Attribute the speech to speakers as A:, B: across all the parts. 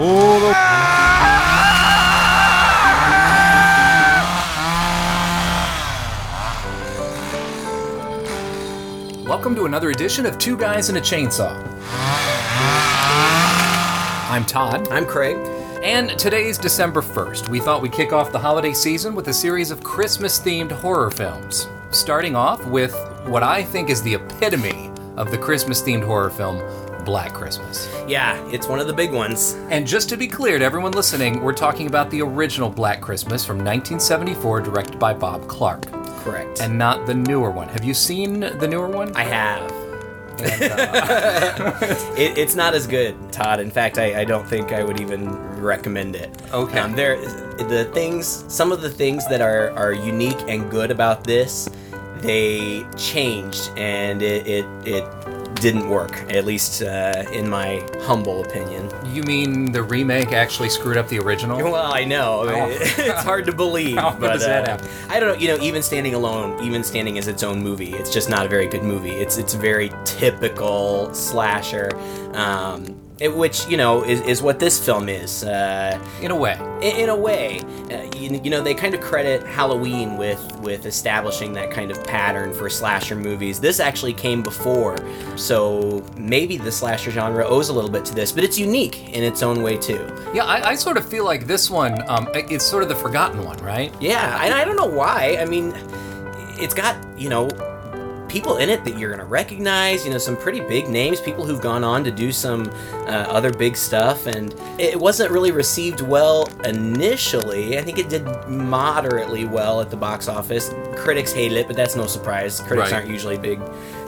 A: Welcome to another edition of Two Guys and a Chainsaw. I'm Todd.
B: I'm Craig.
A: And today's December 1st. We thought we'd kick off the holiday season with a series of Christmas themed horror films. Starting off with what I think is the epitome of the Christmas themed horror film, Black Christmas.
B: Yeah, it's one of the big ones.
A: And just to be clear to everyone listening, we're talking about the original Black Christmas from 1974, directed by Bob Clark,
B: Correct.
A: and not the newer one. Have you seen the newer one?
B: I have.
A: And, uh,
B: It, it's not as good, Todd. In fact, I, I don't think I would even recommend it.
A: Okay.
B: Um, there, the things, some of the things that are, are unique and good about this, they changed, and it it, it didn't work. At least uh, in my humble opinion.
A: you mean the remake actually screwed up the original?
B: Well, I know
A: How-
B: it's hard to believe.
A: How
B: but,
A: does that
B: uh,
A: happen?
B: I don't know. You know, even standing alone, even standing as its own movie, it's just not a very good movie. It's it's very typical slasher, um, it, which you know is, is what this film is. Uh,
A: In a way.
B: in, in a way, uh, you, you know, they kind of credit Halloween with with establishing that kind of pattern for slasher movies. This actually came before, so maybe the slasher genre owes a little bit to this, but it's unique in its own way too.
A: Yeah, I, I sort of feel like this one, um, it's sort of the forgotten one, right?
B: Yeah, and I don't know why. I mean, it's got, you know, people in it that you're going to recognize, you know, some pretty big names, people who've gone on to do some uh, other big stuff, and it wasn't really received well initially. I think it did moderately well at the box office. Critics hated it, but that's no surprise. Critics
A: Right.
B: aren't usually big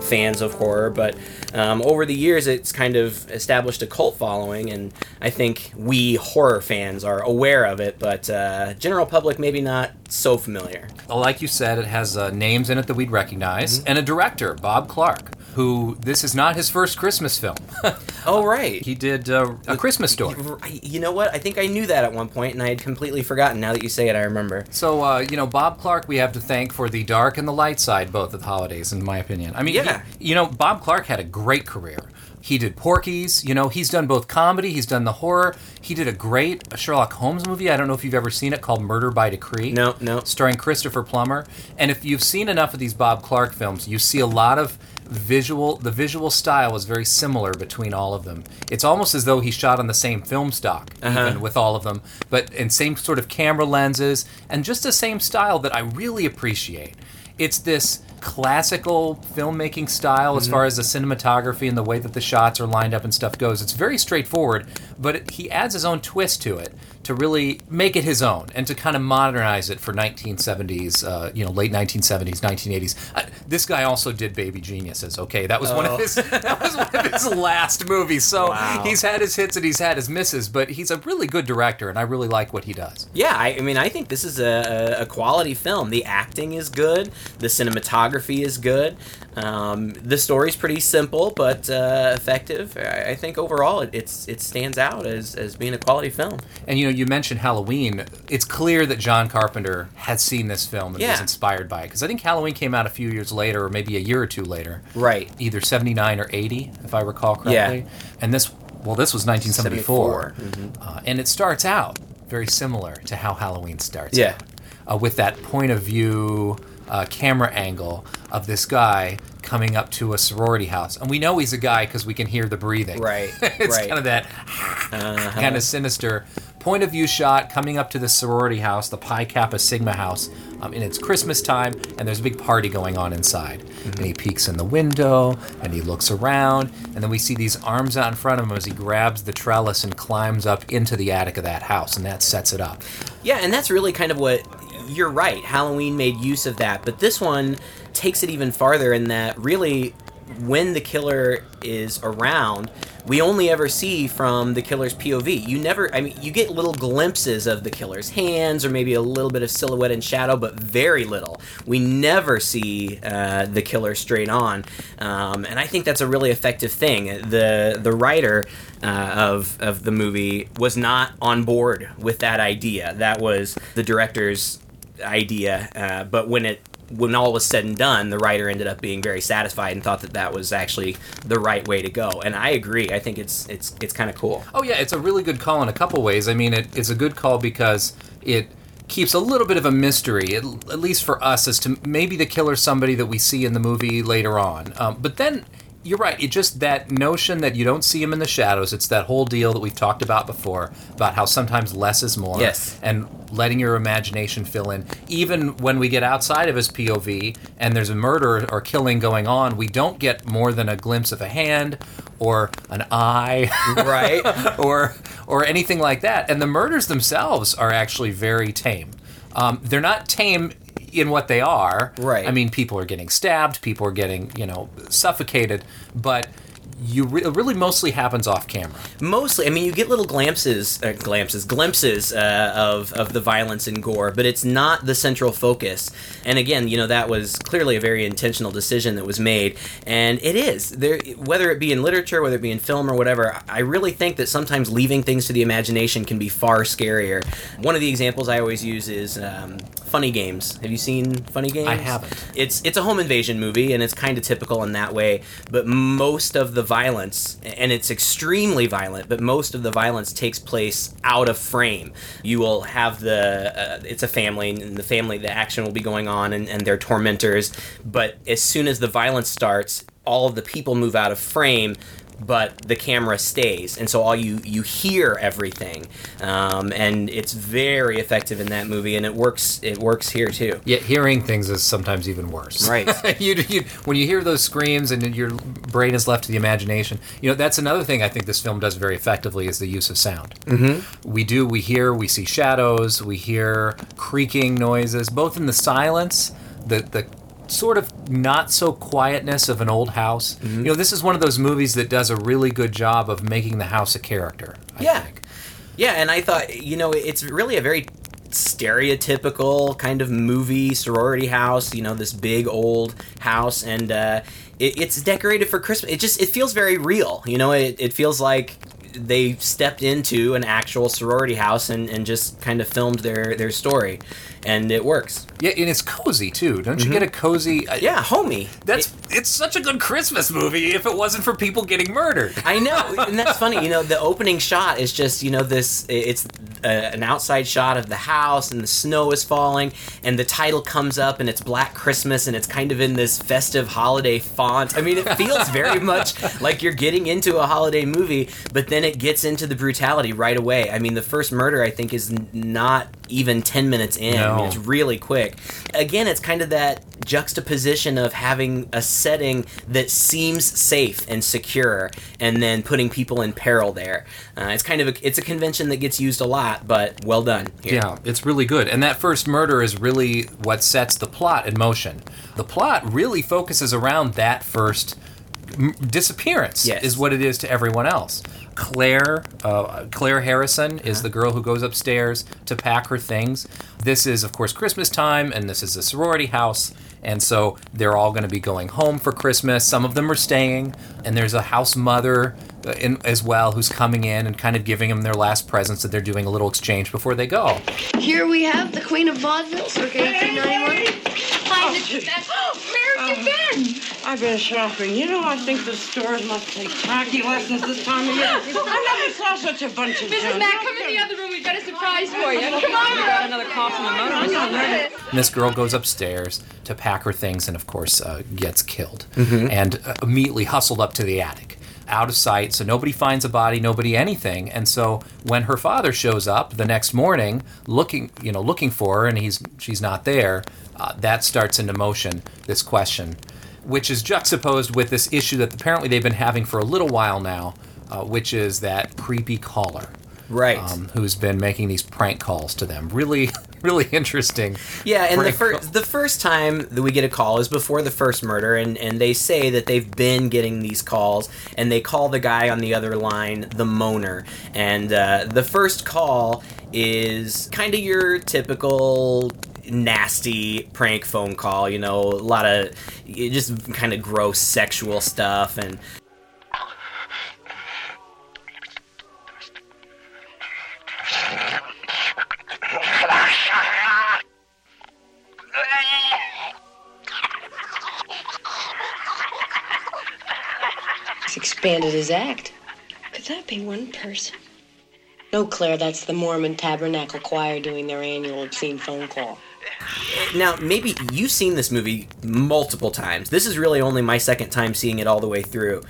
B: fans of horror, but um, over the years, it's kind of established a cult following, and I think we horror fans are aware of it, but uh, general public maybe not so familiar.
A: Well, Like you said, it has uh, names in it that we'd recognize, and a director, Bob Clark, who this is not his first Christmas film.
B: Oh, right.
A: he did uh, A Christmas Story.
B: You know what? I think I knew that at one point, and I had completely forgotten. Now that you say it, I remember.
A: So, uh, you know, Bob Clark, we have to thank for the dark and the light side both of the holidays, in my opinion. I mean,
B: Yeah.
A: he- you know, Bob Clark had a great career. He did Porky's, you know, he's done both comedy, he's done the horror. He did a great Sherlock Holmes movie. I don't know if you've ever seen it called Murder by Decree.
B: No, no.
A: Starring Christopher Plummer. And if you've seen enough of these Bob Clark films, you see a lot of visual the visual style is very similar between all of them. It's almost as though he shot on the same film stock uh-huh. even with all of them, but in same sort of camera lenses and just the same style that I really appreciate. It's this classical filmmaking style as mm-hmm. far as the cinematography and the way that the shots are lined up and stuff goes. It's very straightforward, but it, he adds his own twist to it to really make it his own and to kind of modernize it for 1970s, uh, you know, late 1970s, 1980s. Uh, this guy also did Baby Geniuses. Okay, that was one of his that was one of his last movies. So
B: Wow.
A: he's had his hits and he's had his misses, but he's a really good director, and I really like what he does.
B: Yeah, I, I mean, I think this is a, a- a quality film. The acting is good. The cinematography is good. Um, the story's pretty simple but uh, effective. I, I think overall it, it's it stands out as, as being a quality film.
A: And you know, you mentioned Halloween. It's clear that John Carpenter had seen this film and was inspired by it because I think Halloween came out a few years later, or maybe a year or two later.
B: Right.
A: Either seventy nine or eighty, if I recall correctly. Yeah. And this, well, this was nineteen seventy four, uh, and it starts out very similar to how Halloween starts.
B: Yeah.
A: out, uh, with that point of view uh, camera angle of this guy coming up to a sorority house, and we know he's a guy because we can hear the breathing.
B: Right,
A: it's
B: right.
A: kind of that
B: Uh-huh.
A: kind of sinister point of view shot coming up to the sorority house, the Pi Kappa Sigma house, um, and it's Christmas time, and there's a big party going on inside. And he peeks in the window, and he looks around, and then we see these arms out in front of him as he grabs the trellis and climbs up into the attic of that house, and that sets it up.
B: Yeah, and that's really kind of what you're right. Halloween made use of that, but this one takes it even farther in that really when the killer is around, we only ever see from the killer's POV. You never, I mean, you get little glimpses of the killer's hands or maybe a little bit of silhouette and shadow, but very little. We never see uh, the killer straight on, um, and I think that's a really effective thing. The the writer uh, of of the movie was not on board with that idea. That was the director's idea, uh, but when it when all was said and done, the writer ended up being very satisfied and thought that that was actually the right way to go. And I agree. I think it's it's it's kind of cool.
A: Oh yeah, it's a really good call in a couple ways. I mean, it, it's a good call because it keeps a little bit of a mystery, at, at least for us, as to maybe the killer's somebody that we see in the movie later on. Um, but then you're right. It just that notion that you don't see him in the shadows. It's that whole deal that we've talked about before about how sometimes less is more.
B: Yes.
A: And letting your imagination fill in. Even when we get outside of his POV and there's a murder or killing going on, we don't get more than a glimpse of a hand or an eye,
B: Right.
A: or or anything like that. And the murders themselves are actually very tame. Um, they're not tame in what they are.
B: Right.
A: I mean, people are getting stabbed, people are getting you know suffocated, but you re- it really mostly happens off camera.
B: Mostly, I mean, you get little glimpses, uh, glimpses, glimpses uh, of of the violence and gore, but it's not the central focus. And again, you know, that was clearly a very intentional decision that was made, and it is there. Whether it be in literature, whether it be in film or whatever, I really think that sometimes leaving things to the imagination can be far scarier. One of the examples I always use is um, Funny Games. Have you seen Funny Games?
A: I haven't.
B: It's it's a home invasion movie, and it's kind of typical in that way. But most of the violence, and it's extremely violent, but most of the violence takes place out of frame. You will have the uh, it's a family, and the family, the action will be going on, and, and their tormentors. But as soon as the violence starts, all of the people move out of frame but the camera stays and so all you you hear everything um, and it's very effective in that movie and it works it works here too
A: Yet hearing things is sometimes even worse.
B: Right.
A: you, you, when you hear those screams and your brain is left to the imagination, you know that's another thing I think this film does very effectively is the use of sound. Mm-hmm. We do, we hear, we see shadows, we hear creaking noises, both in the silence, the the sort of not so quietness of an old house.
B: Mm-hmm.
A: You know, this is one of those movies that does a really good job of making the house a character. I
B: Yeah.
A: think.
B: Yeah, and I thought, you know, it's really a very stereotypical kind of movie sorority house. You know, this big old house, and uh, it, it's decorated for Christmas. It just it feels very real. You know, it, it feels like they stepped into an actual sorority house and, and just kind of filmed their their story, and it works.
A: Yeah, and it's cozy too. Don't you get a cozy? uh,
B: Yeah, homey.
A: That's it's such a good Christmas movie if it wasn't for people getting murdered.
B: I know, and that's funny. You know, the opening shot is just you know this. It's uh, an outside shot of the house, and the snow is falling, and the title comes up, and it's Black Christmas, and it's kind of in this festive holiday font. I mean, it feels very much like you're getting into a holiday movie, but then it gets into the brutality right away. I mean, the first murder I think is not even ten minutes in. I mean, it's really quick. Again, it's kind of that juxtaposition of having a setting that seems safe and secure, and then putting people in peril there. Uh, it's kind of a, it's a convention that gets used a lot, but well done. Here.
A: Yeah, it's really good. And that first murder is really what sets the plot in motion. The plot really focuses around that first m- disappearance
B: Yes.
A: is what it is to everyone else. Claire, uh, Claire Harrison is the girl who goes upstairs to pack her things. This is, of course, Christmas time, and this is a sorority house, and so they're all going to be going home for Christmas. Some of them are staying, and there's a house mother uh, in, as well who's coming in and kind of giving them their last presents that they're doing a little exchange before they go.
C: Here we have the Queen of Vaudeville, circa 1891.
D: Hi, Mrs. Beth. Where have been?
E: I've been shopping. You know, I think the stores must take tacky lessons this time of year. I never saw such a bunch of
D: Mrs.
E: junk.
D: Mack, come in the other room. We've got a surprise for you. Come on, girl.
E: Another cough in the motor. I'm not ready.
A: And this girl goes upstairs to pack her things and, of course, uh, gets killed and uh, immediately hustled up to the attic. Out of sight, so nobody finds a body, nobody anything. And so when her father shows up the next morning, looking, you know, looking for her, and he's she's not there, uh, that starts into motion this question, which is juxtaposed with this issue that apparently they've been having for a little while now, uh, which is that creepy caller
B: Right.
A: um, who's been making these prank calls to them. Really, really interesting.
B: Yeah, and the first the first time that we get a call is before the first murder, and and they say that they've been getting these calls, and they call the guy on the other line the moaner, and uh, the first call is kind of your typical nasty prank phone call, you know, a lot of just kind of gross sexual stuff and
C: he's expanded his act.
E: Could that be one person?
C: No, Claire, that's the Mormon Tabernacle Choir doing their annual obscene phone call.
B: Now, maybe you've seen this movie multiple times. This is really only my second time seeing it all the way through.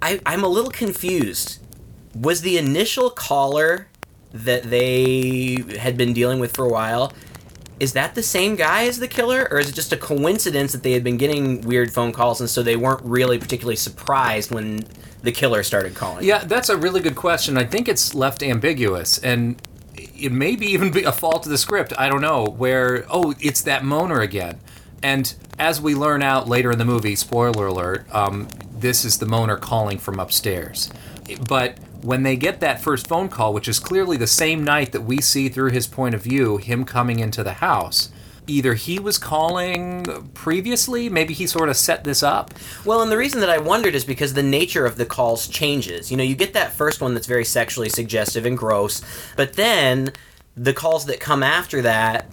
B: I, I'm a little confused. Was the initial caller that they had been dealing with for a while, is that the same guy as the killer? Or is it just a coincidence that they had been getting weird phone calls and so they weren't really particularly surprised when the killer started calling?
A: Yeah, that's a really good question. I think it's left ambiguous, and it may be even be a fault of the script. I don't know. Where oh, it's that moaner again, and as we learn out later in the movie, spoiler alert, um, this is the moaner calling from upstairs. But when they get that first phone call, which is clearly the same night that we see through his point of view, him coming into the house. Either he was calling previously, maybe he sort of set this up.
B: Well, and the reason that I wondered is because the nature of the calls changes. You know, you get that first one that's very sexually suggestive and gross, but then the calls that come after that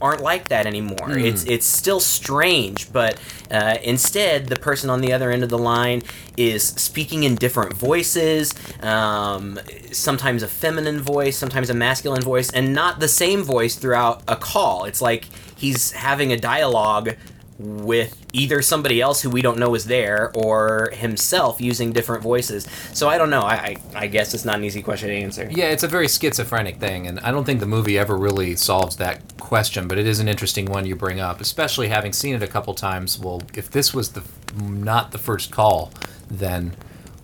B: aren't like that anymore. It's it's still strange, but uh, instead, the person on the other end of the line is speaking in different voices. Um, sometimes a feminine voice, sometimes a masculine voice, and not the same voice throughout a call. It's like he's having a dialogue with either somebody else who we don't know is there or himself using different voices. So I don't know. I, I, I guess it's not an easy question to answer.
A: Yeah, it's a very schizophrenic thing, and I don't think the movie ever really solves that question. But it is an interesting one you bring up, especially having seen it a couple times. Well, if this was the not the first call, then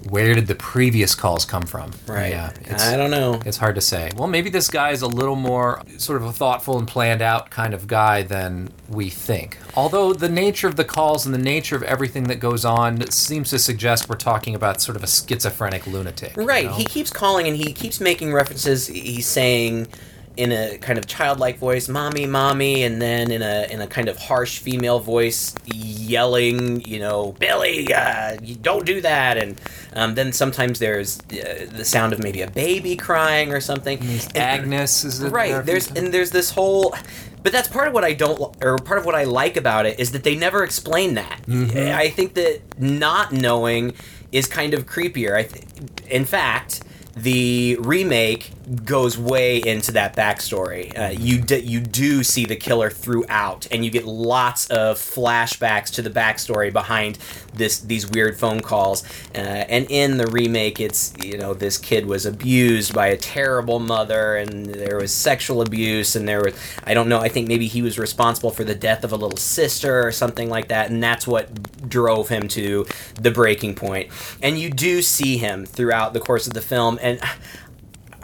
A: where did the previous calls come from?
B: Right.
A: Yeah.
B: I don't know.
A: It's hard to say. Well, maybe this guy is a little more sort of a thoughtful and planned out kind of guy than we think. Although the nature of the calls and the nature of everything that goes on seems to suggest we're talking about sort of a schizophrenic lunatic. you
B: Right.
A: know?
B: He keeps calling and he keeps making references. He's saying in a kind of childlike voice, "Mommy, mommy," and then in a in a kind of harsh female voice, yelling, you know, "Billy, uh, you don't do that." And um, then sometimes there's uh, the sound of maybe a baby crying or something. And-
A: Agnes is
B: right
A: few
B: there's and there's this whole but that's part of what i don't or part of what i like about it is that they never explain that
A: Mm-hmm.
B: i think that not knowing is kind of creepier i th- in fact the remake goes way into that backstory. Uh, you d- you do see the killer throughout, and you get lots of flashbacks to the backstory behind this these weird phone calls. Uh, and in the remake, it's you know this kid was abused by a terrible mother, and there was sexual abuse, and there was I don't know. I think maybe he was responsible for the death of a little sister or something like that, and that's what drove him to the breaking point. And you do see him throughout the course of the film, and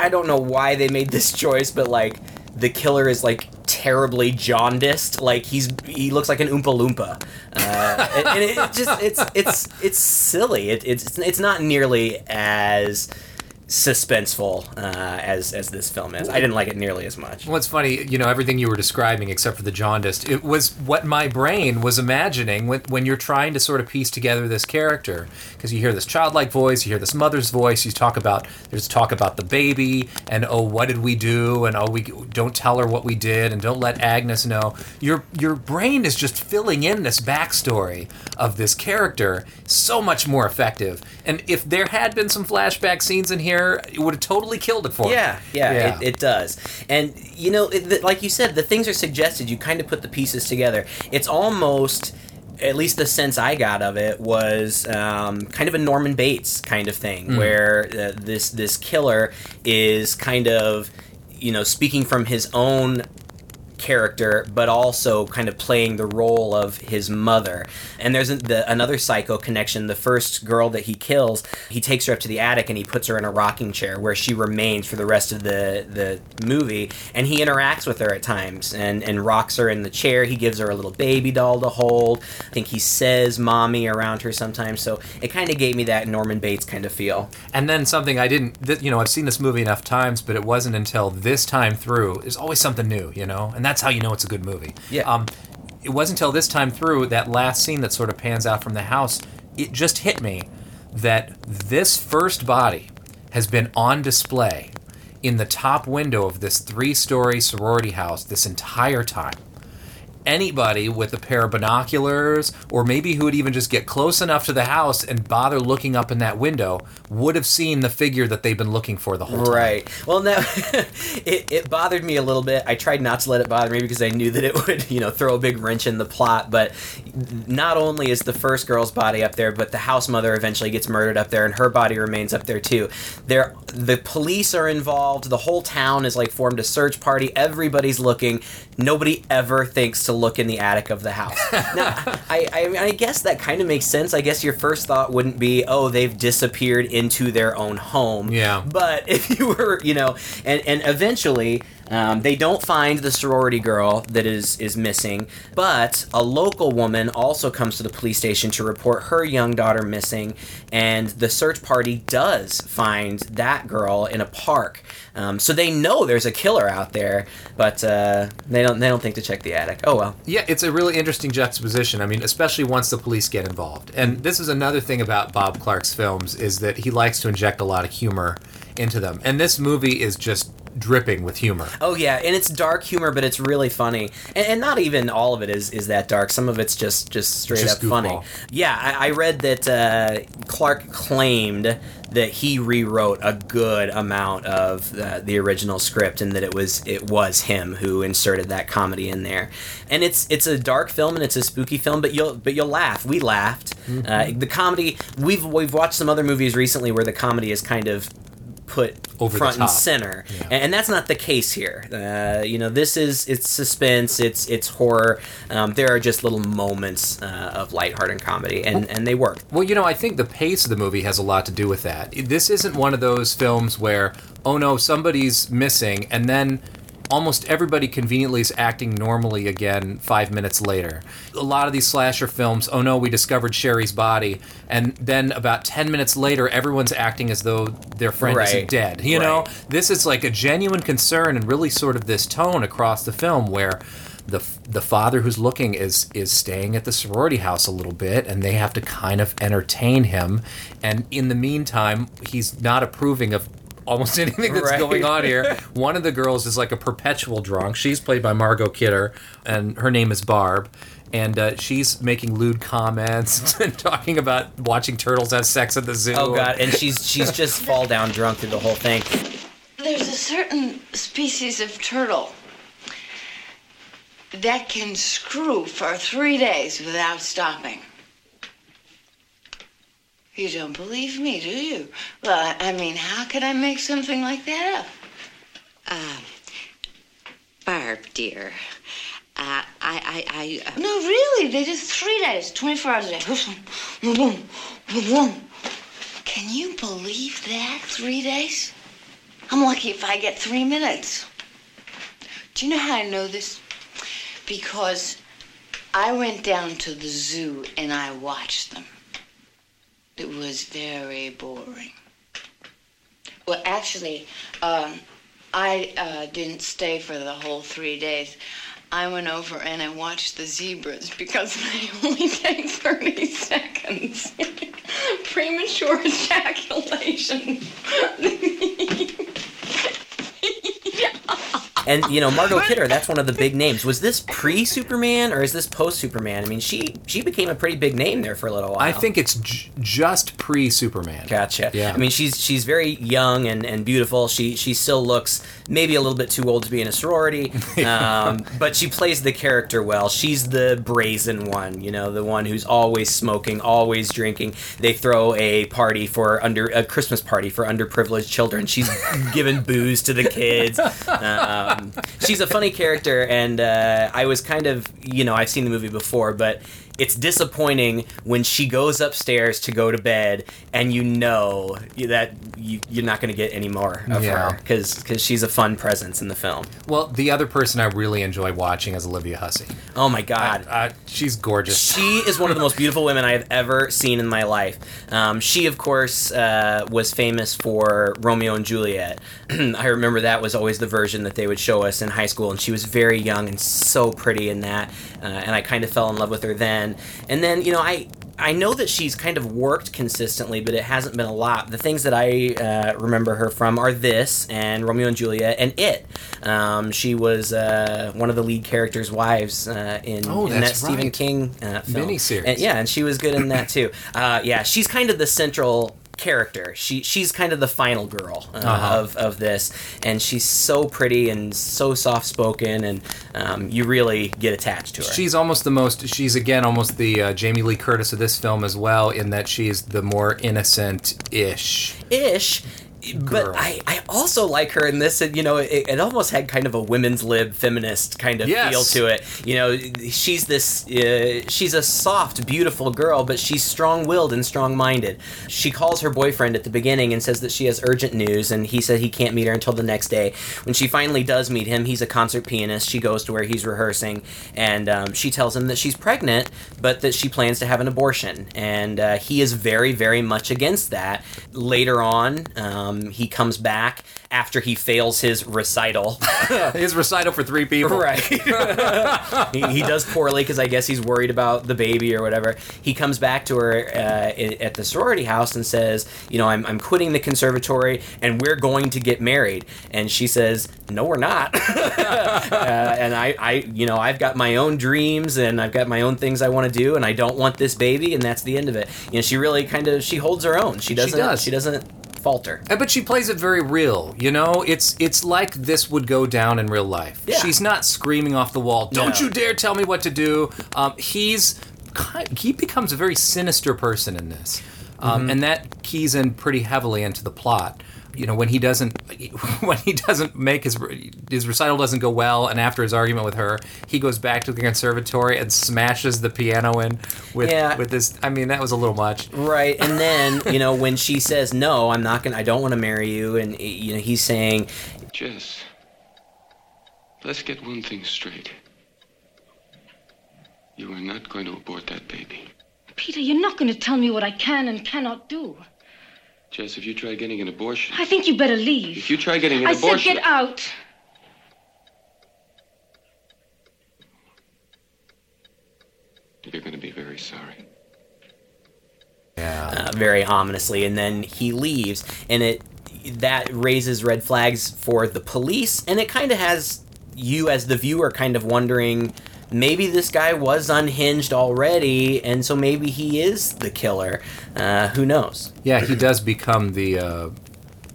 B: I don't know why they made this choice, but like the killer is like terribly jaundiced. Like he's he looks like an oompa loompa, uh, and, and it just it's it's it's silly. It, it's it's not nearly as suspenseful uh, as as this film is. I didn't like it nearly as much.
A: What's funny, you know, everything you were describing, except for the jaundiced, it was what my brain was imagining when, when you're trying to sort of piece together this character. Because you hear this childlike voice, you hear this mother's voice, you talk about, there's talk about the baby, and oh, what did we do? And oh, we don't tell her what we did, and don't let Agnes know. Your, your brain is just filling in this backstory of this character so much more effective. And if there had been some flashback scenes in here, it would have totally killed it for me.
B: Yeah, yeah, It, it does. And you know, it, the, like you said, the things are suggested. You kind of put the pieces together. It's almost. At least the sense I got of it was um, kind of a Norman Bates kind of thing, where uh, this this killer is kind of, you know, speaking from his own character, but also kind of playing the role of his mother. And there's the, another psycho connection. The first girl that he kills, he takes her up to the attic and he puts her in a rocking chair where she remains for the rest of the, the movie. And he interacts with her at times and, and rocks her in the chair. He gives her a little baby doll to hold. I think he says mommy around her sometimes. So it kind of gave me that Norman Bates kind of feel.
A: And then something I didn't, th- you know, I've seen this movie enough times, but it wasn't until this time through. There's always something new, you know, and that's how you know it's a good movie.
B: Yeah.
A: Um, it wasn't until this time through that last scene that sort of pans out from the house. It just hit me that this first body has been on display in the top window of this three-story sorority house this entire time anybody with a pair of binoculars or maybe who would even just get close enough to the house and bother looking up in that window would have seen the figure that they've been looking for the whole time.
B: Right. Well, now it, it bothered me a little bit. I tried not to let it bother me because I knew that it would, you know, throw a big wrench in the plot. But not only is the first girl's body up there, but the house mother eventually gets murdered up there, and her body remains up there too. There, the police are involved. The whole town is like formed a search party. Everybody's looking. Nobody ever thinks to look in the attic of the house. now, I, I, I guess that kind of makes sense. I guess your first thought wouldn't be, oh, they've disappeared into their own home.
A: Yeah.
B: But if you were, you know, and and eventually. Um, they don't find the sorority girl that is is missing, but a local woman also comes to the police station to report her young daughter missing, and the search party does find that girl in a park. Um, so they know there's a killer out there, but uh, they don't they don't think to check the attic. Oh well.
A: Yeah, it's a really interesting juxtaposition. I mean, especially once the police get involved. And this is another thing about Bob Clark's films is that he likes to inject a lot of humor into them. And this movie is just dripping with humor.
B: Oh yeah, and it's dark humor, but it's really funny, and, and not even all of it is is that dark. Some of it's just just straight
A: Just
B: up funny. Yeah, I, I read that uh, Clark claimed that he rewrote a good amount of the, the original script, and that it was it was him who inserted that comedy in there. And it's it's a dark film and it's a spooky film, but you'll but you'll laugh. We laughed. Uh, the comedy we've we've watched some other movies recently where the comedy is kind of put
A: Over
B: front and center.
A: Yeah.
B: and, and that's not the case here. Uh, you know this is it's suspense it's it's horror. Um, there are just little moments uh, of lighthearted comedy and and they work.
A: Well, you know, I think the pace of the movie has a lot to do with that. This isn't one of those films where, oh no, somebody's missing, and then almost everybody conveniently is acting normally again five minutes later. A lot of these slasher films, oh no, we discovered Sherry's body, and then about 10 minutes later, everyone's acting as though their friend
B: Right.
A: isn't dead. You know, this is like a genuine concern and really sort of this tone across the film where the the father who's looking is is staying at the sorority house a little bit and they have to kind of entertain him and in the meantime he's not approving of almost anything that's
B: Right.
A: going on here. One of the girls is like a perpetual drunk. She's played by Margot Kidder and her name is Barb. And uh, she's making lewd comments and talking about watching turtles have sex at the zoo.
B: Oh god. And she's she's just fall down drunk through the whole thing.
F: There's a certain species of turtle that can screw for three days without stopping. You don't believe me, do you? Well, I mean, how could I make something like that up?
G: Barb, dear. Uh, I, I, I. Uh,
F: No, really, they just three days, 24 hours a day. Can you believe that? Three days? I'm lucky if I get three minutes. Do you know how I know this? Because I went down to the zoo and I watched them. It was very boring. Well, actually, um, I uh, didn't stay for the whole three days. I went over and I watched the zebras because they only take 30 seconds. Premature ejaculation.
B: and you know Margot Kidder that's one of the big names was this pre Superman or is this post Superman I mean she she became a pretty big name there for a little while
A: I think it's j- just pre Superman
B: Gotcha.
A: Yeah.
B: I mean, she's she's very young and, and beautiful. She she still looks maybe a little bit too old to be in a sorority, um, but she plays the character well. She's the brazen one, you know, the one who's always smoking, always drinking. They throw a party for under a Christmas party for underprivileged children. She's giving booze to the kids. She's a funny character, and uh, I was kind of you know I've seen the movie before, but it's disappointing when she goes upstairs to go to bed and you know that you, you're not going to get any more of
A: Yeah.
B: her because she's a fun presence in the film.
A: Well, the other person I really enjoy watching is Olivia Hussey.
B: Oh my god.
A: Uh, she's gorgeous.
B: She is one of the most beautiful women I have ever seen in my life. Um, she, of course, uh, was famous for Romeo and Juliet. I remember that was always the version that they would show us in high school, and she was very young and so pretty in that. Uh, and I kind of fell in love with her then. And then, you know, I I know that she's kind of worked consistently, but it hasn't been a lot. The things that I uh, remember her from are this and Romeo and Juliet and It. Um, she was uh, one of the lead characters' wives uh, in,
A: Oh,
B: in that
A: that's
B: Stephen
A: right.
B: King uh, film.
A: Miniseries.
B: And, yeah, and she was good in that too. Uh, yeah, she's kind of the central character. She she's kind of the final girl uh,
A: Uh-huh.
B: of, of this, and she's so pretty and so soft spoken, and um, you really get attached to her.
A: She's almost the most. She's again almost the uh, Jamie Lee Curtis of this film as well, in that she is the more innocent-ish.
B: ish. But
A: Girl.
B: I, I also like her in this, and you know, it, it almost had kind of a women's lib feminist kind of
A: Yes.
B: feel to it. You know, she's this, uh, she's a soft, beautiful girl, but she's strong willed and strong minded. She calls her boyfriend at the beginning and says that she has urgent news, and he said he can't meet her until the next day. When she finally does meet him, he's a concert pianist. She goes to where he's rehearsing, and um, she tells him that she's pregnant, but that she plans to have an abortion. And uh, he is very, very much against that. Later on, um, he comes back after he fails his recital.
A: His recital for three people.
B: Right. he, he does poorly because I guess he's worried about the baby or whatever. He comes back to her uh, at the sorority house and says, You know, I'm, I'm quitting the conservatory and we're going to get married. And she says, No, we're not. uh, and I, I, you know, I've got my own dreams and I've got my own things I want to do and I don't want this baby. And that's the end of it. You know, she really kind of, she holds her own. She doesn't, She,
A: does.
B: she doesn't falter.
A: Uh, But she plays it very real, you know. It's it's like this would go down in real life.
B: Yeah.
A: She's not screaming off the wall. Don't
B: No.
A: you dare tell me what to do. Um, he's he becomes a very sinister person in this, um,
B: Mm-hmm.
A: and that keys in pretty heavily into the plot. You know, when he doesn't when he doesn't make his his recital doesn't go well, and after his argument with her, he goes back to the conservatory and smashes the piano in with
B: Yeah.
A: with this. I mean, that was a little much.
B: Right, and then you know when she says no, I'm not gonna, I don't want to marry you, and you know he's saying,
H: Jess, let's get one thing straight. You are not going to abort that baby.
D: Peter, you're not going to tell me what I can and cannot do.
H: Jess, if you try getting an abortion,
D: I think you better leave.
H: if you try getting an
D: I
H: abortion,
D: said get out.
H: you're going to be very sorry.
A: Yeah.
B: uh, very ominously, and then he leaves, and it that raises red flags for the police, and it kind of has you as the viewer kind of wondering. Maybe this guy was unhinged already, and so maybe he is the killer. Uh, who knows?
A: Yeah, he does become the uh,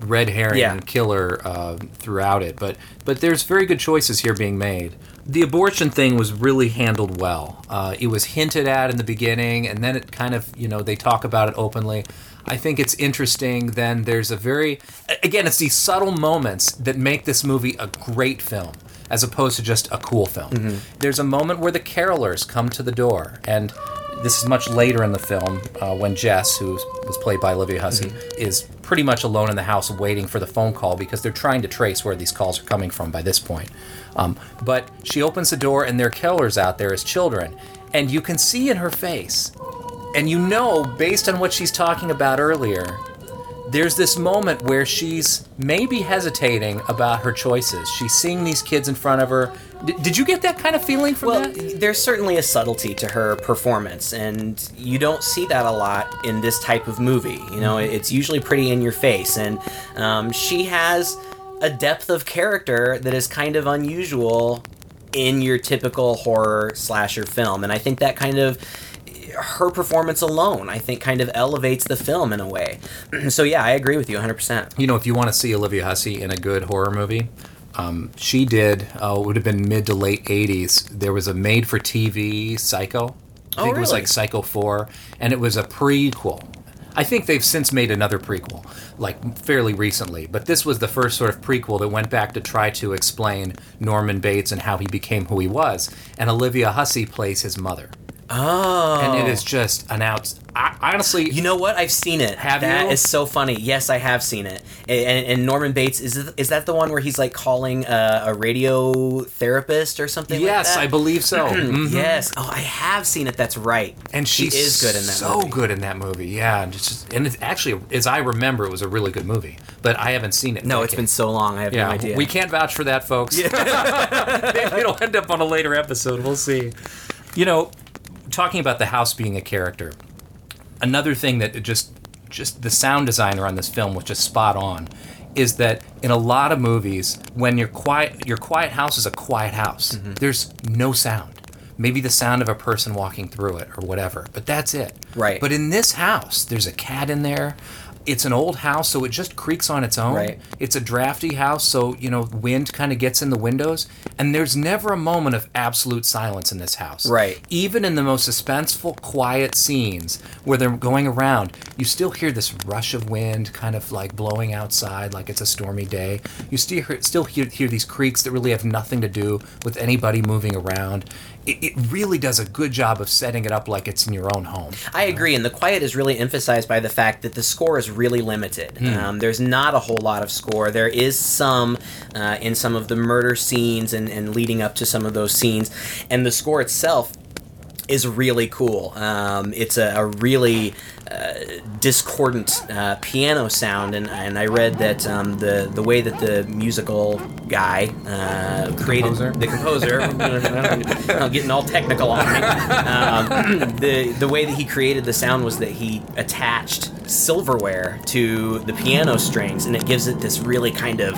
A: red herring
B: Yeah.
A: killer uh, throughout it, but but there's very good choices here being made. The abortion thing was really handled well. Uh, it was hinted at in the beginning, and then it kind of you know they talk about it openly. I think it's interesting. Then there's a very again, it's these subtle moments that make this movie a great film. As opposed to just a cool film. There's a moment where the carolers come to the door, and this is much later in the film uh, when Jess, who was played by Olivia Hussey, is pretty much alone in the house waiting for the phone call because they're trying to trace where these calls are coming from by this point. Um, but she opens the door and there are carolers out there as children, and you can see in her face, and you know based on what she's talking about earlier, there's this moment where she's maybe hesitating about her choices. She's seeing these kids in front of her. D- did you get that kind of feeling from
B: Well,
A: that?
B: there's certainly a subtlety to her performance, and you don't see that a lot in this type of movie. You know, it's usually pretty in your face, and um, she has a depth of character that is kind of unusual in your typical horror slasher film, and I think that kind of her performance alone, I think, kind of elevates the film in a way. so yeah, I agree with you 100%.
A: You know, if you want to see Olivia Hussey in a good horror movie, um, she did. Uh, it would have been mid to late '80s. There was a made-for-TV Psycho. I
B: Oh,
A: think it was like Psycho Four, and it was a prequel. I think they've since made another prequel, like fairly recently. But this was the first sort of prequel that went back to try to explain Norman Bates and how he became who he was. And Olivia Hussey plays his mother,
B: Oh.
A: and it is just an out. I, honestly,
B: You know what? I've seen it.
A: Have
B: That
A: you?
B: is so funny. Yes, I have seen it. And, and Norman Bates is it- is that the one where he's like calling a, a radio therapist or something?
A: yes,
B: like that?
A: I believe so. Mhm.
B: Yes. Oh, I have seen it. That's right.
A: and
B: she is good in that.
A: So
B: movie.
A: good in that movie, yeah. And it's just, and it's actually, as I remember, it was a really good movie. But I haven't seen it.
B: No, it's been so long. I have
A: Yeah,
B: no idea.
A: we can't vouch for that, folks. Maybe it'll end up on a later episode. We'll see. You know, talking about the house being a character, another thing that just just the sound designer on this film was just spot on is that in a lot of movies when your quiet your quiet house is a quiet house
B: Mm-hmm.
A: there's no sound maybe the sound of a person walking through it or whatever but that's it
B: Right.
A: but in this house there's a cat in there it's an old house so it just creaks on its own
B: Right.
A: it's a drafty house so you know wind kind of gets in the windows and there's never a moment of absolute silence in this house
B: Right.
A: even in the most suspenseful, quiet scenes where they're going around, you still hear this rush of wind kind of like blowing outside like it's a stormy day. You still hear, still hear, hear these creaks that really have nothing to do with anybody moving around. It, it really does a good job of setting it up like it's in your own home.
B: I agree, and the quiet is really emphasized by the fact that the score is really limited.
A: Hmm.
B: Um, there's not a whole lot of score. There is some uh, in some of the murder scenes and, and leading up to some of those scenes, and the score itself is really cool. Um, it's a, a really uh, discordant uh, piano sound, and, and I read that um, the the way that the musical guy uh, created
A: composer?
B: the composer, I'm getting all technical on me. Um, the the way that he created the sound was that he attached silverware to the piano strings, and it gives it this really kind of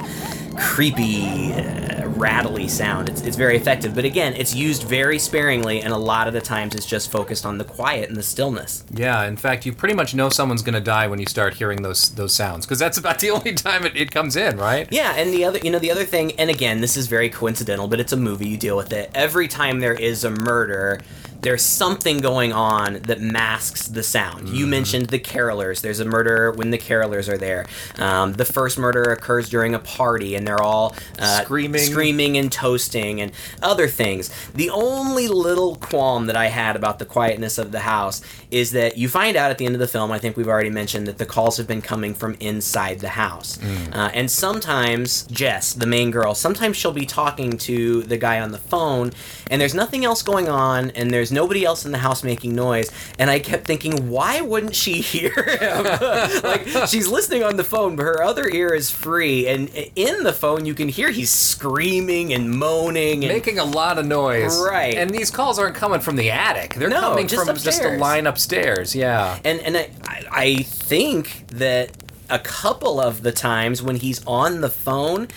B: creepy, uh, rattly sound. It's, it's very effective, but again, it's used very sparingly, and a lot of the times it's just focused on the quiet and the stillness.
A: Yeah, in fact, you pretty much know someone's going to die when you start hearing those those sounds because that's about the only time it, it comes in, right?
B: Yeah, and the other, you know, the other thing, and again, this is very coincidental, but it's a movie, you deal with it. Every time there is a murder, there's something going on that masks the sound. You mentioned the carolers. There's a murder when the carolers are there. Um, the first murder occurs during a party, and they're all uh,
A: Screaming.
B: screaming and toasting and other things. The only little qualm that I had about the quietness of the house is that you find out at the end of the film. I think we've already mentioned that the calls have been coming from inside the house, uh, and sometimes Jess, the main girl, sometimes she'll be talking to the guy on the phone, and there's nothing else going on, and there's nobody else in the house making noise, and I kept thinking, why wouldn't she hear him? like she's listening on the phone, but her other ear is free, and in the phone you can hear he's screaming and moaning and
A: Making a lot of noise.
B: Right.
A: And these calls aren't coming from the attic. They're
B: No,
A: coming
B: just
A: from just a line upstairs. Yeah.
B: and and I I think that a couple of the times when he's on the phone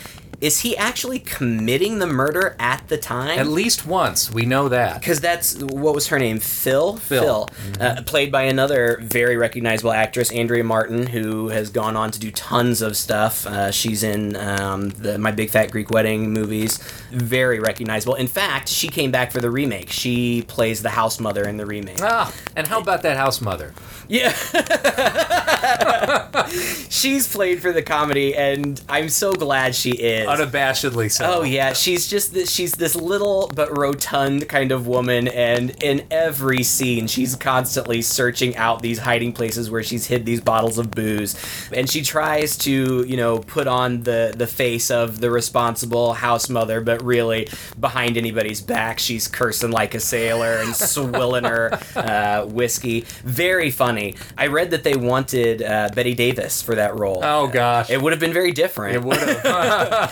B: is he actually committing the murder at the time
A: At least once. We know that.
B: because that's what was her name phil
A: Phil.
B: uh, played by another very recognizable actress andrea martin who has gone on to do tons of stuff uh, she's in um, the my big fat greek wedding movies very recognizable in fact she came back for the remake she plays the house mother in the remake
A: Ah, and how about that house mother?
B: yeah. she's played for the comedy, and I'm so glad she is.
A: Unabashedly so.
B: Oh yeah, she's just this, she's this little but rotund kind of woman, and in every scene, she's constantly searching out these hiding places where she's hid these bottles of booze, and she tries to you know put on the the face of the responsible house mother, but really behind anybody's back, she's cursing like a sailor and swilling her uh, whiskey. Very funny. I read that they wanted uh, Bette Davis for that role.
A: Oh gosh.
B: It would have been very different.
A: It would have.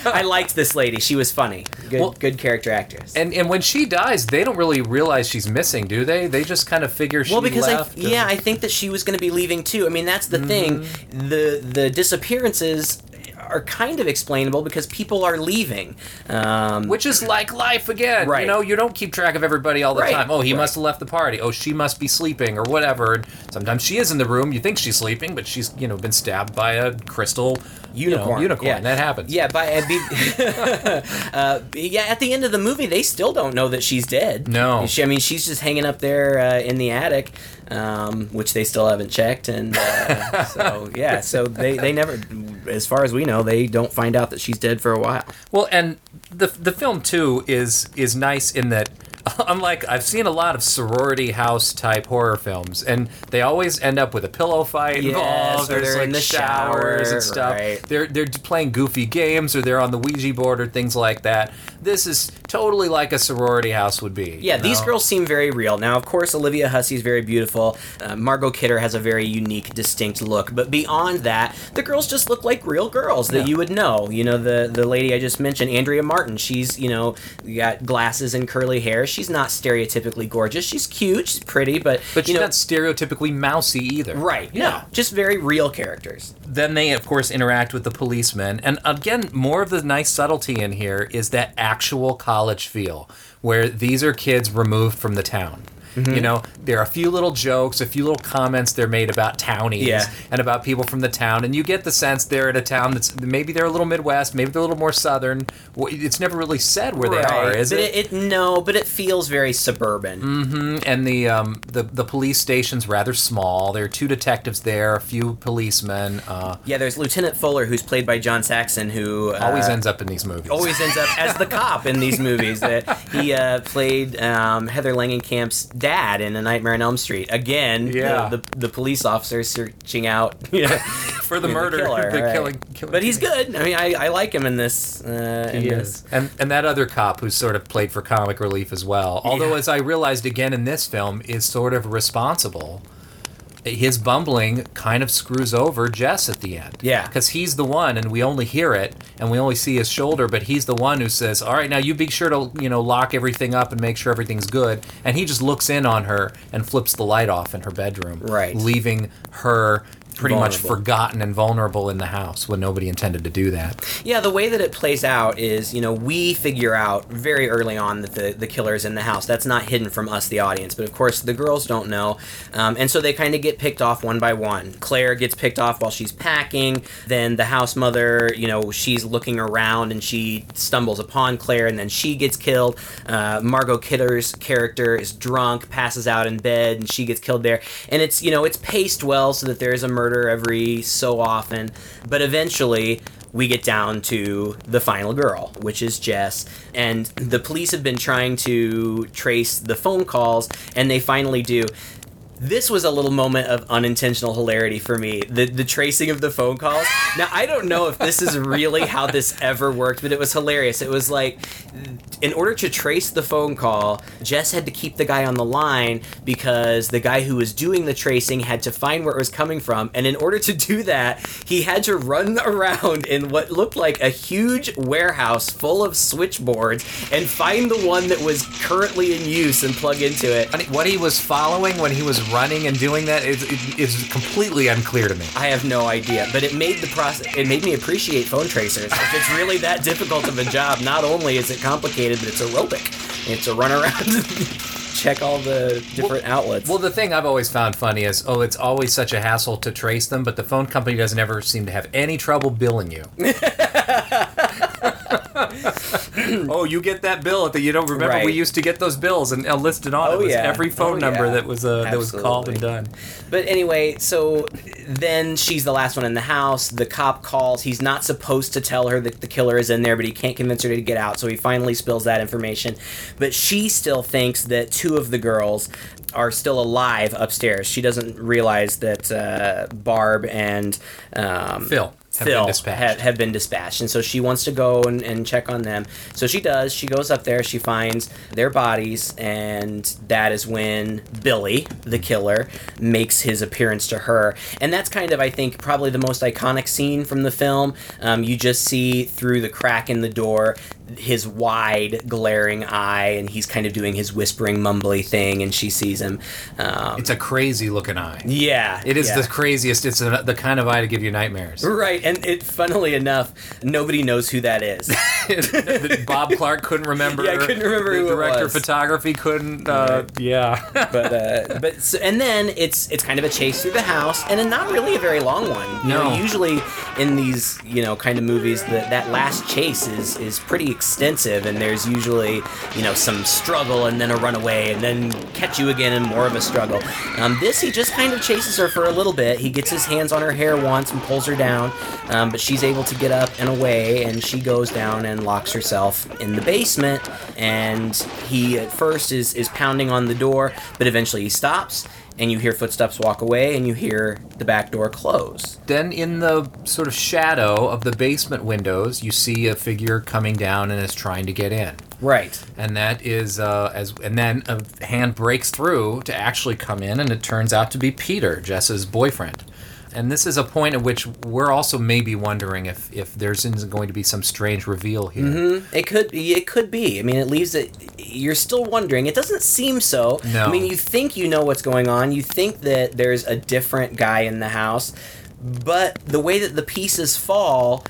B: I liked this lady. She was funny. Good,
A: Well-
B: good character actress.
A: and and when she dies, they don't really realize she's missing, do they? They just kind of figure she
B: well, because I,
A: left. and-
B: yeah, I think that she was going to be leaving too. I mean, that's the thing.
A: Mm-hmm.
B: The the disappearances are kind of explainable because people are leaving. Um,
A: Which is like life again.
B: Right.
A: You know, you don't keep track of everybody all the
B: Right,
A: time. Oh, he
B: right.
A: must have left the party. Oh, she must be sleeping or whatever. And sometimes she is in the room. You think she's sleeping, but she's, you know, been stabbed by a crystal you know,
B: unicorn.
A: unicorn.
B: Yeah.
A: That happens.
B: Yeah, by uh, uh, yeah. At the end of the movie, they still don't know that she's dead.
A: No.
B: she, I mean she's just hanging up there uh, in the attic, um, which they still haven't checked, and uh, so yeah, so they they never, as far as we know, they don't find out that she's dead for a while.
A: Well, and the the film too is is nice in that unlike I've seen a lot of sorority house type horror films, and they always end up with a pillow fight
B: Yes,
A: involved.
B: or
A: There's
B: they're
A: like
B: in the
A: showers
B: shower,
A: and stuff.
B: right.
A: They're they're playing goofy games, or they're on the Ouija board, or things like that. This is totally like a sorority house would be.
B: Yeah,
A: you
B: these
A: know?
B: girls seem very real. Now, of course, Olivia Hussey is very beautiful. Uh, Margot Kidder has a very unique, distinct look. But beyond that, the girls just look like real girls that
A: Yeah.
B: you would know. You know, the the lady I just mentioned, Andrea Martin. She's you know got glasses and curly hair. She's not stereotypically gorgeous. She's cute. She's pretty, but
A: But
B: you
A: she's
B: know,
A: not stereotypically mousy either.
B: right? No, just very real characters.
A: then they of course interact with the policemen and again more of the nice subtlety in here is that actual college feel where these are kids removed from the town
B: Mm-hmm.
A: You know, there are a few little jokes, a few little comments they're made about townies
B: Yeah.
A: and about people from the town, and you get the sense they're at a town that's maybe they're a little Midwest, maybe they're a little more Southern. It's never really said where they are, is
B: but
A: it?
B: it? No, but it feels very suburban.
A: and the um, the the police station's rather small. There are two detectives there, a few policemen. Uh,
B: Yeah, there's Lieutenant Fuller, who's played by John Saxon, who uh,
A: always ends up in these movies.
B: always ends up as the cop in these movies. That he uh, played um, Heather Langenkamp's dad in A Nightmare on Elm Street. Again, the-
A: Yeah.
B: the, the, police officer searching out you know,
A: for the murder,
B: killer,
A: the
B: right.
A: killing, killing.
B: But he's good. I mean, I, I like him in this. Uh, in this.
A: And and that other cop who's sort of played for comic relief as well. Although,
B: Yeah.
A: as I realized again in this film, is sort of responsible. His bumbling kind of screws over Jess at the end.
B: Yeah.
A: Because he's the one, and we only hear it, and we only see his shoulder, but he's the one who says, All right, now you be sure to, you know, lock everything up and make sure everything's good. And he just looks in on her and flips the light off in her bedroom.
B: Right.
A: Leaving her pretty much forgotten and vulnerable in the house when nobody intended to do that.
B: Yeah, the way that it plays out is, you know, we figure out very early on that the, the killer is in the house. That's not hidden from us, the audience. But of course, the girls don't know. Um, and so they kind of get picked off one by one. Claire gets picked off while she's packing. Then the house mother, you know, she's looking around and she stumbles upon Claire and then she gets killed. Uh, Margot Kidder's character is drunk, passes out in bed, and she gets killed there. And it's, you know, it's paced well so that there is a murder every so often. But eventually, we get down to the final girl, which is Jess. And the police have been trying to trace the phone calls, and they finally do. This was a little moment of unintentional hilarity for me. The the tracing of the phone calls. Now I don't know if this is really how this ever worked, but it was hilarious. It was like in order to trace the phone call, Jess had to keep the guy on the line because the guy who was doing the tracing had to find where it was coming from. And in order to do that, he had to run around in what looked like a huge warehouse full of switchboards and find the one that was currently in use and plug into it.
A: What he was following when he was running and doing that is, is completely unclear to me.
B: I have no idea, but it made the process. It made me appreciate phone tracers. If it's really that difficult of a job, not only is it complicated, but it's aerobic. Have to run around check all the different outlets.
A: Well, the thing I've always found funny is, oh, it's always such a hassle to trace them, but the phone company doesn't ever seem to have any trouble billing you. oh, you get that bill that you don't remember. We used to get those bills and uh, listed on
B: Oh,
A: it was
B: yeah.
A: every phone
B: Oh,
A: number
B: yeah.
A: that was uh, that was called and done.
B: But anyway, so then she's the last one in the house. The cop calls. He's not supposed to tell her that the killer is in there, but he can't convince her to get out. So he finally spills that information. But she still thinks that two of the girls are still alive upstairs. She doesn't realize that uh, Barb and um,
A: Phil have been dispatched.
B: have, have been dispatched, and so she wants to go and, and check on them. So she does. She goes up there. She finds their bodies, and that is when Billy, the killer, makes his appearance to her. And that's kind of, I think, probably the most iconic scene from the film. Um, you just see through the crack in the door his wide, glaring eye, and he's kind of doing his whispering, mumbly thing, and she sees him. Um,
A: It's a crazy looking eye.
B: yeah,
A: It is
B: yeah.
A: the craziest. It's a, the kind of eye to give you nightmares.
B: Right, and it, funnily enough, nobody knows who that is.
A: Bob Clark couldn't remember.
B: Yeah, I couldn't remember
A: the
B: who it
A: director
B: was.
A: of photography couldn't. Uh, Yeah.
B: but uh, but so, and then it's it's kind of a chase through the house, and then not really a very long one. You know,
A: No.
B: usually in these you know kind of movies, that that last chase is is pretty extensive, and there's usually you know some struggle, and then a runaway, and then catch you again, and more of a struggle. Um, this he just kind of chases her for a little bit. He gets his hands on her hair once and pulls her down, um, but she's able to get up and away, and she goes down and locks herself in the basement. And he at first is is pounding on the door, but eventually he stops, and you hear footsteps walk away, and you hear the back door close.
A: Then, in the sort of shadow of the basement windows, you see a figure coming down and is trying to get in.
B: Right.
A: And that is uh, as, and then a hand breaks through to actually come in, and it turns out to be Peter, Jess's boyfriend. And this is a point at which we're also maybe wondering if if there's going to be some strange reveal here.
B: Mm-hmm. It could be. It could be. I mean, it leaves it. You're still wondering. It doesn't seem so.
A: No.
B: I mean, you think you know what's going on. You think that there's a different guy in the house, but the way that the pieces fall,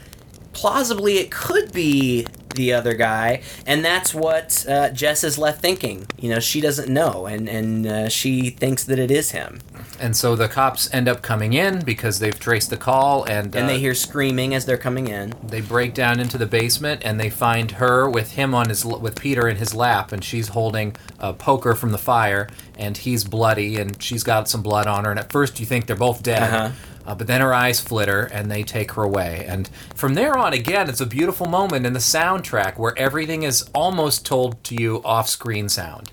B: plausibly, it could be the other guy, and that's what uh, Jess is left thinking. You know, she doesn't know, and and uh, she thinks that it is him.
A: And so the cops end up coming in because they've traced the call, and
B: And
A: uh,
B: they hear screaming as they're coming in.
A: they break down into the basement and they find her with him on his with Peter in his lap, and she's holding a poker from the fire, and he's bloody, and she's got some blood on her. And at first you think they're both dead.
B: Uh-huh.
A: Uh, but then her eyes flitter and they take her away. And from there on, again, it's a beautiful moment in the soundtrack where everything is almost told to you off screen sound.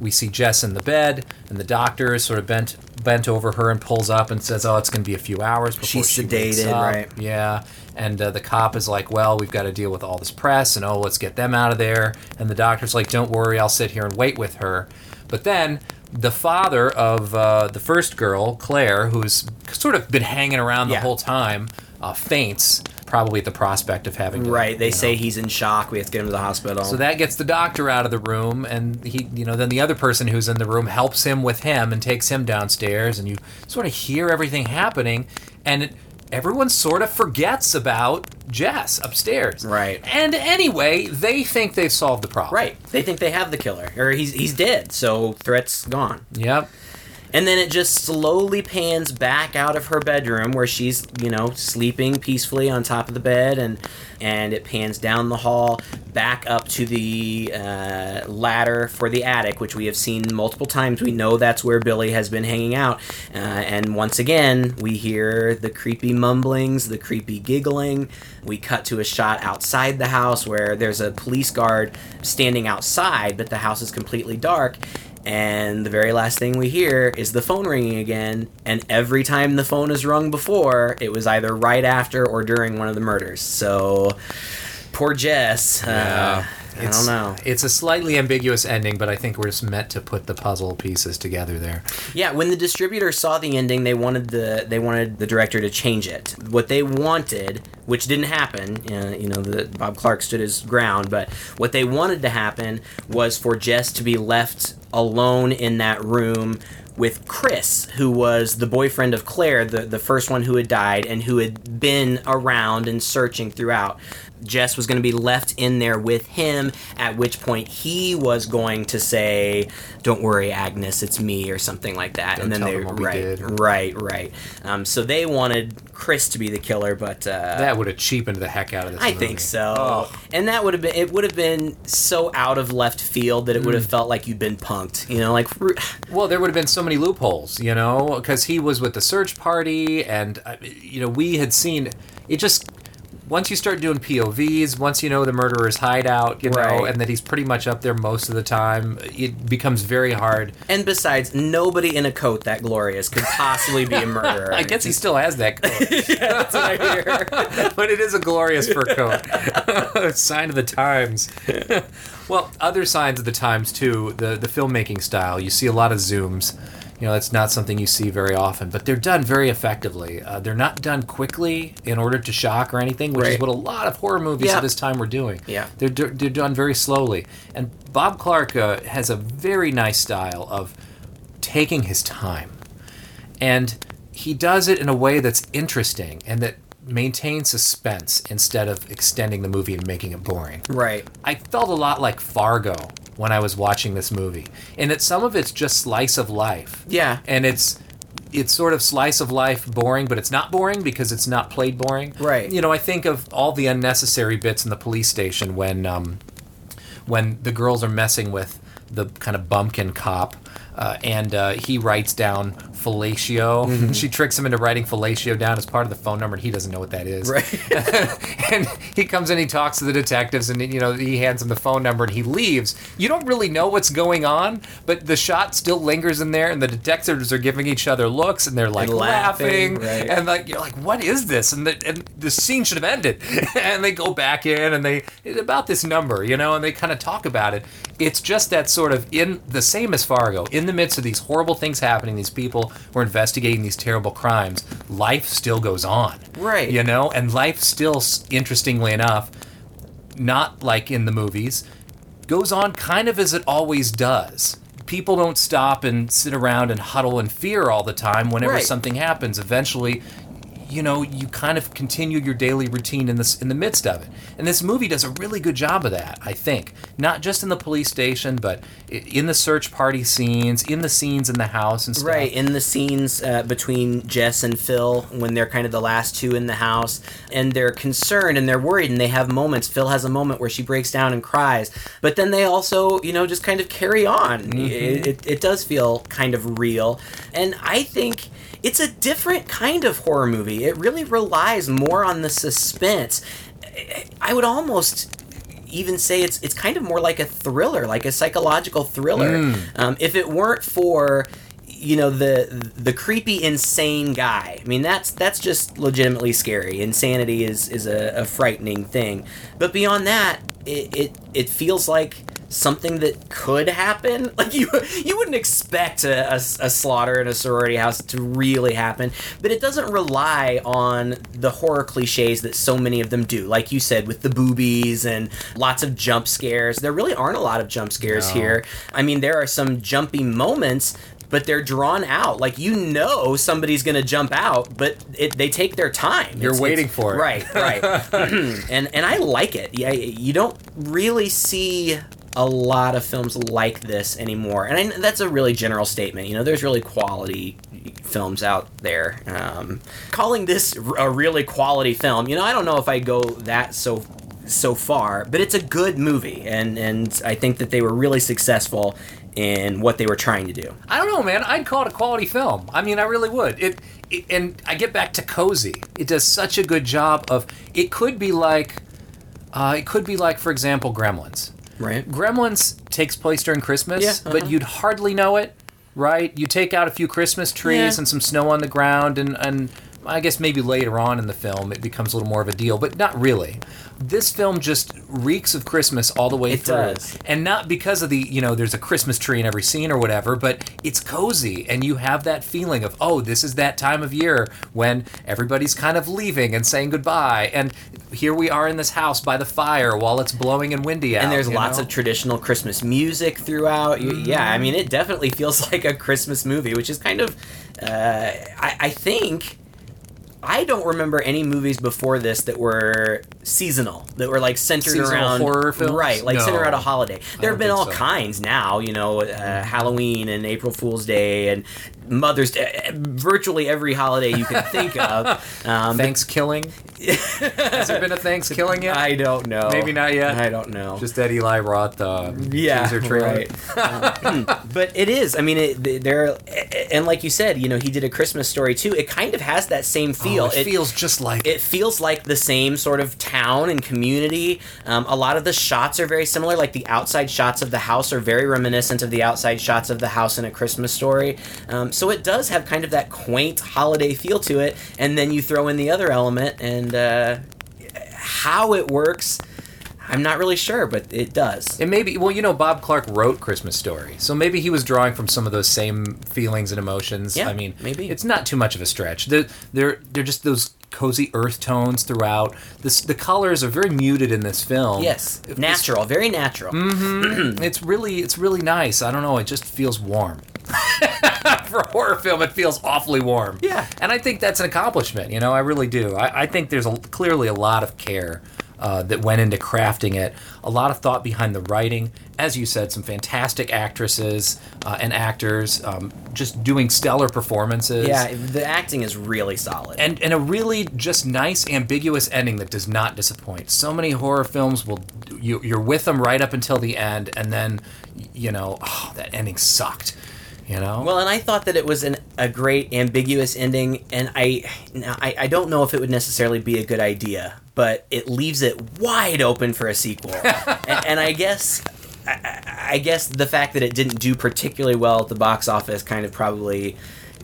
A: We see Jess in the bed, and the doctor is sort of bent bent over her and pulls up and says, "Oh, it's going to be a few hours before
B: She's
A: she wakes
B: sedated,
A: up."
B: right.
A: Yeah, and uh, the cop is like, "Well, we've got to deal with all this press, and oh, let's get them out of there." And the doctor's like, "Don't worry, I'll sit here and wait with her." But then the father of uh, the first girl, Claire, who's sort of been hanging around the
B: Yeah.
A: whole time, uh, faints, probably at the prospect of having to,
B: Right. They say
A: know.
B: he's in shock. We have to get him to the hospital.
A: So that gets the doctor out of the room, and he, you know, then the other person who's in the room helps him with him and takes him downstairs, and you sort of hear everything happening, and it, everyone sort of forgets about Jess upstairs.
B: Right.
A: And anyway, they think they've solved the problem.
B: Right. They think they have the killer, or he's he's dead. So threat's gone.
A: Yep.
B: And then it just slowly pans back out of her bedroom where she's, you know, sleeping peacefully on top of the bed, and and it pans down the hall back up to the uh, ladder for the attic, which we have seen multiple times. We know that's where Billy has been hanging out, uh, and once again we hear the creepy mumblings, the creepy giggling. We cut to a shot outside the house where there's a police guard standing outside, but the house is completely dark. And the very last thing we hear is the phone ringing again. And every time the phone is rung before, it was either right after or during one of the murders. So, poor Jess. Uh, I don't know.
A: It's a slightly ambiguous ending, but I think we're just meant to put the puzzle pieces together there.
B: Yeah, when the distributor saw the ending, they wanted the they wanted the director to change it. What they wanted, which didn't happen, uh, you know, the, Bob Clark stood his ground, but what they wanted to happen was for Jess to be left alone in that room with Chris, who was the boyfriend of Claire, the, the first one who had died and who had been around and searching throughout. Jess was going to be left in there with him, at which point he was going to say, Don't worry, Agnes, it's me, or something like that.
A: Don't
B: and then
A: tell
B: they,
A: them what we
B: right,
A: did.
B: right, right. Um, so they wanted Chris to be the killer, but uh,
A: That would have cheapened the heck out of this.
B: I
A: movie.
B: think so.
A: Oh.
B: And that would have been it would have been so out of left field that it
A: Mm.
B: would have felt like you'd been punked. You know, like
A: Well, there would have been so many loopholes, you know, because he was with the search party, and uh, you know we had seen it. Just once you start doing POVs, once you know the murderer's hideout, you know, and that he's pretty much up there most of the time, it becomes very hard.
B: and besides, nobody in a coat that glorious could possibly be a murderer.
A: I guess he still has that coat,
B: That's what I hear.
A: but it is a glorious fur coat. Sign of the times. well, other signs of the times too. The the filmmaking style. You see a lot of zooms. You know, that's not something you see very often, but they're done very effectively. Uh, they're not done quickly in order to shock or anything, which is what a lot of horror movies
B: Yeah.
A: at this time were doing.
B: Yeah.
A: they're do- they're done very slowly. And Bob Clark uh, has a very nice style of taking his time and he does it in a way that's interesting and that maintains suspense instead of extending the movie and making it boring.
B: Right.
A: I felt a lot like Fargo when I was watching this movie, And that some of it's just slice of life.
B: Yeah.
A: And it's it's sort of slice of life boring, but it's not boring because it's not played boring.
B: Right.
A: You know, I think of all the unnecessary bits in the police station when um, when the girls are messing with the kind of bumpkin cop, uh, and uh, he writes down fellatio.
B: Mm-hmm.
A: She tricks him into writing fellatio down as part of the phone number, and he doesn't know what that is.
B: Right.
A: and he comes in, he talks to the detectives, and you know he hands him the phone number, and he leaves. You don't really know what's going on, but the shot still lingers in there, and the detectives are giving each other looks, and they're like
B: And laughing,
A: laughing,
B: right.
A: and like you're like, what is this? And the and the scene should have ended, and they go back in, and they about this number, you know, and they kind of talk about it. It's just that sort of in the same as Fargo, in the midst of these horrible things happening, these people people who are investigating these terrible crimes, life still goes on.
B: Right.
A: You know, and life still, interestingly enough, not like in the movies, goes on kind of as it always does. People don't stop and sit around and huddle in fear all the time whenever
B: Right.
A: something happens. Eventually, you know, you kind of continue your daily routine in this in the midst of it. And this movie does a really good job of that, I think. Not just in the police station, but in the search party scenes, in the scenes in the house and stuff.
B: Right, in the scenes uh, between Jess and Phil when they're kind of the last two in the house and they're concerned and they're worried and they have moments. Phil has a moment where she breaks down and cries, but then they also, you know, just kind of carry on. It, it, it does feel kind of real. And I think it's a different kind of horror movie. It really relies more on the suspense. I would almost even say it's it's kind of more like a thriller, like a psychological thriller. Um, if it weren't for you know the the creepy insane guy i mean that's that's just legitimately scary insanity is is a, a frightening thing but beyond that it, it it feels like something that could happen like you you wouldn't expect a, a, a slaughter in a sorority house to really happen but it doesn't rely on the horror cliches that so many of them do like you said with the boobies and lots of jump scares there really aren't a lot of jump scares
A: No.
B: here i mean there are some jumpy moments but they're drawn out. Like you know somebody's gonna jump out, but it, they take their time.
A: You're waiting for it.
B: Right, right. and and I like it. Yeah, you don't really see a lot of films like this anymore, and I, that's a really general statement. You know, there's really quality films out there. Um, calling this a really quality film, you know, I don't know if I go that so so far, but it's a good movie, and and I think that they were really successful in what they were trying to do.
A: I don't know, man. I'd call it a quality film. I mean, I really would. It, and I get back to cozy. It does such a good job of. It could be like, uh, it could be like, for example, Gremlins.
B: Right.
A: Gremlins takes place during Christmas,
B: Yeah,
A: but
B: uh-huh.
A: you'd hardly know it, right? You take out a few Christmas trees
B: Yeah.
A: and some snow on the ground, and and I guess maybe later on in the film it becomes a little more of a deal, but not really. This film just reeks of Christmas all the way
B: It
A: through,
B: does.
A: and not because of the you know there's a Christmas tree in every scene or whatever, but it's cozy, and you have that feeling of oh this is that time of year when everybody's kind of leaving and saying goodbye, and here we are in this house by the fire while it's blowing and windy out,
B: and there's lots
A: know?
B: of traditional Christmas music throughout. You- Yeah, I mean, it definitely feels like a Christmas movie, which is kind of, uh, I, I think. I don't remember any movies before this that were seasonal, that were like centered
A: Seasonal
B: around
A: horror films?
B: right, like
A: No.
B: centered around a holiday. There have been all
A: so.
B: kinds now, you know, uh, Halloween and April Fool's Day and Mother's Day, virtually every holiday you can think of. Um,
A: Thanks killing. Has there been a Thanks killing yet?
B: I don't know.
A: Maybe not yet.
B: I don't know.
A: Just that Eli Roth uh,
B: yeah,
A: teaser trailer.
B: right. Um, but it is. I mean, it, there, and like you said, you know, he did a Christmas story too. It kind of has that same feel.
A: Oh, it, feels just like
B: It feels like the same sort of town and community. Um, a lot of the shots are very similar. Like the outside shots of the house are very reminiscent of the outside shots of the house in a Christmas story. Um, so it does have kind of that quaint holiday feel to it. And then you throw in the other element, and uh, how it works, I'm not really sure, but it does.
A: It may be well, you know, Bob Clark wrote Christmas Story, so maybe he was drawing from some of those same feelings and emotions.
B: Yeah,
A: I mean,
B: maybe.
A: it's not too much of a stretch. They're they're, they're just those cozy earth tones throughout. This the colors are very muted in this film.
B: Yes,
A: It's-
B: natural, very natural. Mm-hmm.
A: It's really it's really nice. I don't know. It just feels warm. For a horror film, it feels awfully warm.
B: Yeah.
A: and I think that's an accomplishment. You know, I really do. I, I think there's a, clearly a lot of care uh, that went into crafting it. A lot of thought behind the writing. As you said, some fantastic actresses uh, and actors um, just doing stellar performances.
B: Yeah, the acting is really solid.
A: And, and a really just nice ambiguous ending that does not disappoint. So many horror films will you, you're with them right up until the end, and then you know oh, that ending sucked. You know.
B: Well, and I thought that it was an, a great ambiguous ending, and I, I I don't know if it would necessarily be a good idea, but it leaves it wide open for a sequel, and, and I guess. I, guess the fact that it didn't do particularly well at the box office kind of probably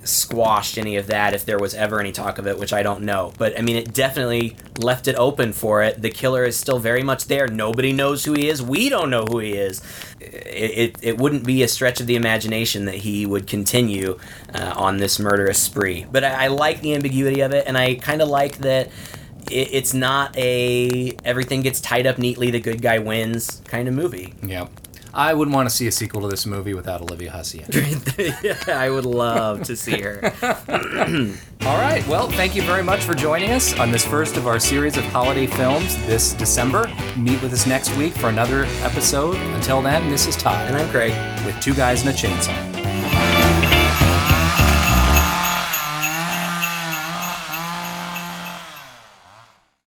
B: squashed any of that if there was ever any talk of it, which I don't know. But I mean, it definitely left it open for it. The killer is still very much there. Nobody knows who he is. We don't know who he is. It, it, it wouldn't be a stretch of the imagination that he would continue uh, on this murderous spree. But I, I like the ambiguity of it, and I kind of like that it, it's not a everything gets tied up neatly, the good guy wins kind of movie.
A: Yeah. I wouldn't want to see a sequel to this movie without Olivia Hussey.
B: yeah, I would love to see her.
A: All right. Well, thank you very much for joining us on this first of our series of holiday films this December. Meet with us next week for another episode. Until then, this is Todd
B: And I'm Craig.
A: with Two Guys and a Chainsaw.